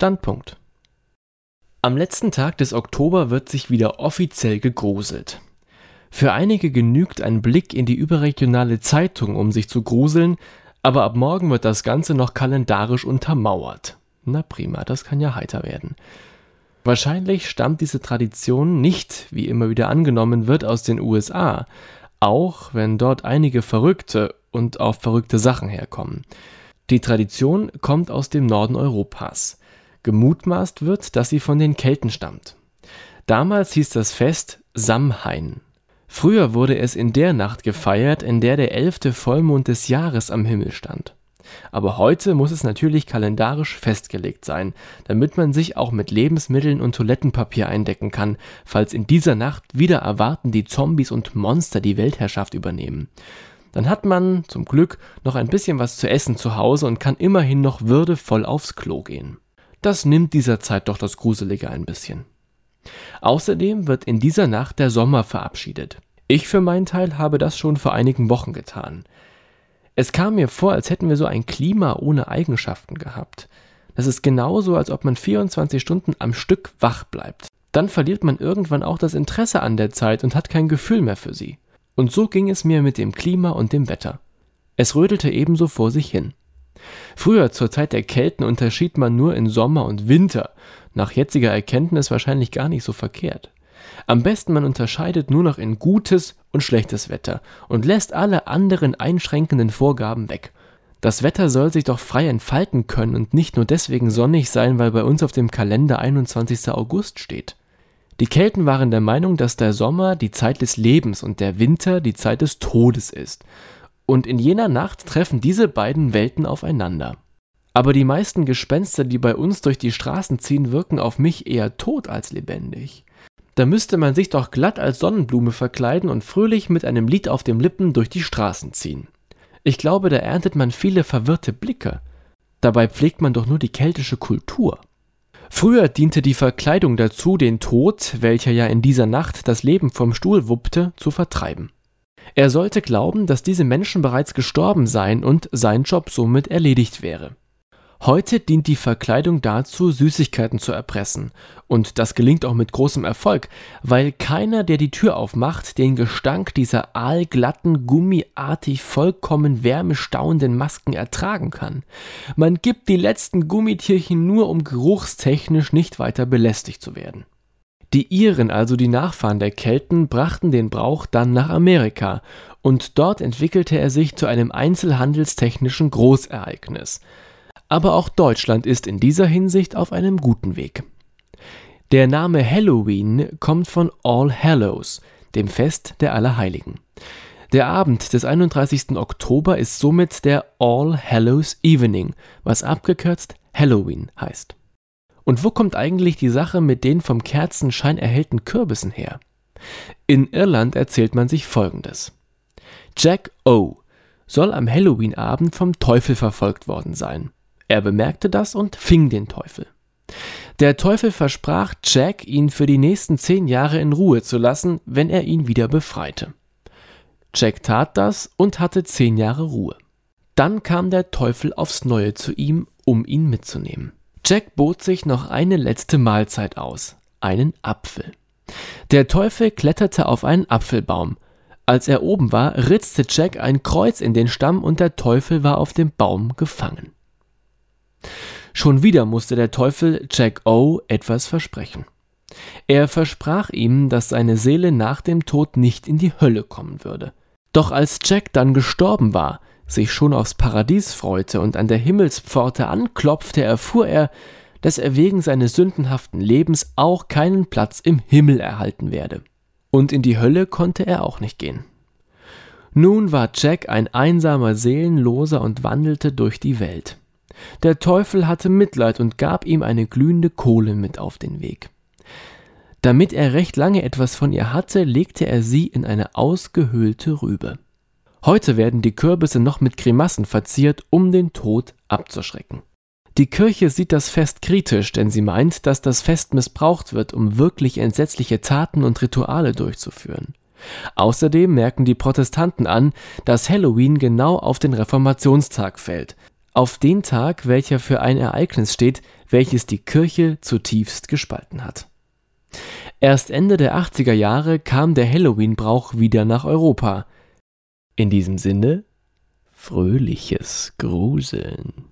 Standpunkt. Am letzten Tag des Oktober wird sich wieder offiziell gegruselt. Für einige genügt ein Blick in die überregionale Zeitung, um sich zu gruseln, aber ab morgen wird das Ganze noch kalendarisch untermauert. Na prima, das kann ja heiter werden. Wahrscheinlich stammt diese Tradition nicht, wie immer wieder angenommen wird, aus den USA, auch wenn dort einige verrückte und auf verrückte Sachen herkommen. Die Tradition kommt aus dem Norden Europas. Gemutmaßt wird, dass sie von den Kelten stammt. Damals hieß das Fest Samhain. Früher wurde es in der Nacht gefeiert, in der der elfte Vollmond des Jahres am Himmel stand. Aber heute muss es natürlich kalendarisch festgelegt sein, damit man sich auch mit Lebensmitteln und Toilettenpapier eindecken kann, falls in dieser Nacht wieder erwarten die Zombies und Monster die Weltherrschaft übernehmen. Dann hat man zum Glück noch ein bisschen was zu essen zu Hause und kann immerhin noch würdevoll aufs Klo gehen. Das nimmt dieser Zeit doch das Gruselige ein bisschen. Außerdem wird in dieser Nacht der Sommer verabschiedet. Ich für meinen Teil habe das schon vor einigen Wochen getan. Es kam mir vor, als hätten wir so ein Klima ohne Eigenschaften gehabt. Das ist genauso, als ob man 24 Stunden am Stück wach bleibt. Dann verliert man irgendwann auch das Interesse an der Zeit und hat kein Gefühl mehr für sie. Und so ging es mir mit dem Klima und dem Wetter. Es rödelte ebenso vor sich hin. Früher, zur Zeit der Kelten, unterschied man nur in Sommer und Winter, nach jetziger Erkenntnis wahrscheinlich gar nicht so verkehrt. Am besten man unterscheidet nur noch in gutes und schlechtes Wetter und lässt alle anderen einschränkenden Vorgaben weg. Das Wetter soll sich doch frei entfalten können und nicht nur deswegen sonnig sein, weil bei uns auf dem Kalender 21. August steht. Die Kelten waren der Meinung, dass der Sommer die Zeit des Lebens und der Winter die Zeit des Todes ist. Und in jener Nacht treffen diese beiden Welten aufeinander. Aber die meisten Gespenster, die bei uns durch die Straßen ziehen, wirken auf mich eher tot als lebendig. Da müsste man sich doch glatt als Sonnenblume verkleiden und fröhlich mit einem Lied auf den Lippen durch die Straßen ziehen. Ich glaube, da erntet man viele verwirrte Blicke. Dabei pflegt man doch nur die keltische Kultur. Früher diente die Verkleidung dazu, den Tod, welcher ja in dieser Nacht das Leben vom Stuhl wuppte, zu vertreiben. Er sollte glauben, dass diese Menschen bereits gestorben seien und sein Job somit erledigt wäre. Heute dient die Verkleidung dazu, Süßigkeiten zu erpressen. Und das gelingt auch mit großem Erfolg, weil keiner, der die Tür aufmacht, den Gestank dieser aalglatten, gummiartig vollkommen wärmestauenden Masken ertragen kann. Man gibt die letzten Gummitierchen nur, um geruchstechnisch nicht weiter belästigt zu werden. Die Iren, also die Nachfahren der Kelten, brachten den Brauch dann nach Amerika, und dort entwickelte er sich zu einem einzelhandelstechnischen Großereignis – aber auch Deutschland ist in dieser Hinsicht auf einem guten Weg. Der Name Halloween kommt von All Hallows, dem Fest der Allerheiligen. Der Abend des 31. Oktober ist somit der All Hallows Evening, was abgekürzt Halloween heißt. Und wo kommt eigentlich die Sache mit den vom Kerzenschein erhellten Kürbissen her? In Irland erzählt man sich folgendes: Jack O. soll am Halloween-Abend vom Teufel verfolgt worden sein. Er bemerkte das und fing den Teufel. Der Teufel versprach Jack, ihn für die nächsten zehn Jahre in Ruhe zu lassen, wenn er ihn wieder befreite. Jack tat das und hatte zehn Jahre Ruhe. Dann kam der Teufel aufs Neue zu ihm, um ihn mitzunehmen. Jack bot sich noch eine letzte Mahlzeit aus, einen Apfel. Der Teufel kletterte auf einen Apfelbaum. Als er oben war, ritzte Jack ein Kreuz in den Stamm und der Teufel war auf dem Baum gefangen. Schon wieder musste der Teufel Jack O etwas versprechen. Er versprach ihm, dass seine Seele nach dem Tod nicht in die Hölle kommen würde. Doch als Jack dann gestorben war, sich schon aufs Paradies freute und an der Himmelspforte anklopfte, erfuhr er, dass er wegen seines sündenhaften Lebens auch keinen Platz im Himmel erhalten werde. Und in die Hölle konnte er auch nicht gehen. Nun war Jack ein einsamer Seelenloser und wandelte durch die Welt. Der Teufel hatte Mitleid und gab ihm eine glühende Kohle mit auf den Weg. Damit er recht lange etwas von ihr hatte, legte er sie in eine ausgehöhlte Rübe. Heute werden die Kürbisse noch mit Grimassen verziert, um den Tod abzuschrecken. Die Kirche sieht das Fest kritisch, denn sie meint, dass das Fest missbraucht wird, um wirklich entsetzliche Taten und Rituale durchzuführen. Außerdem merken die Protestanten an, dass Halloween genau auf den Reformationstag fällt, auf den Tag, welcher für ein Ereignis steht, welches die Kirche zutiefst gespalten hat. Erst Ende der 80er Jahre kam der Halloween-Brauch wieder nach Europa. In diesem Sinne, fröhliches Gruseln.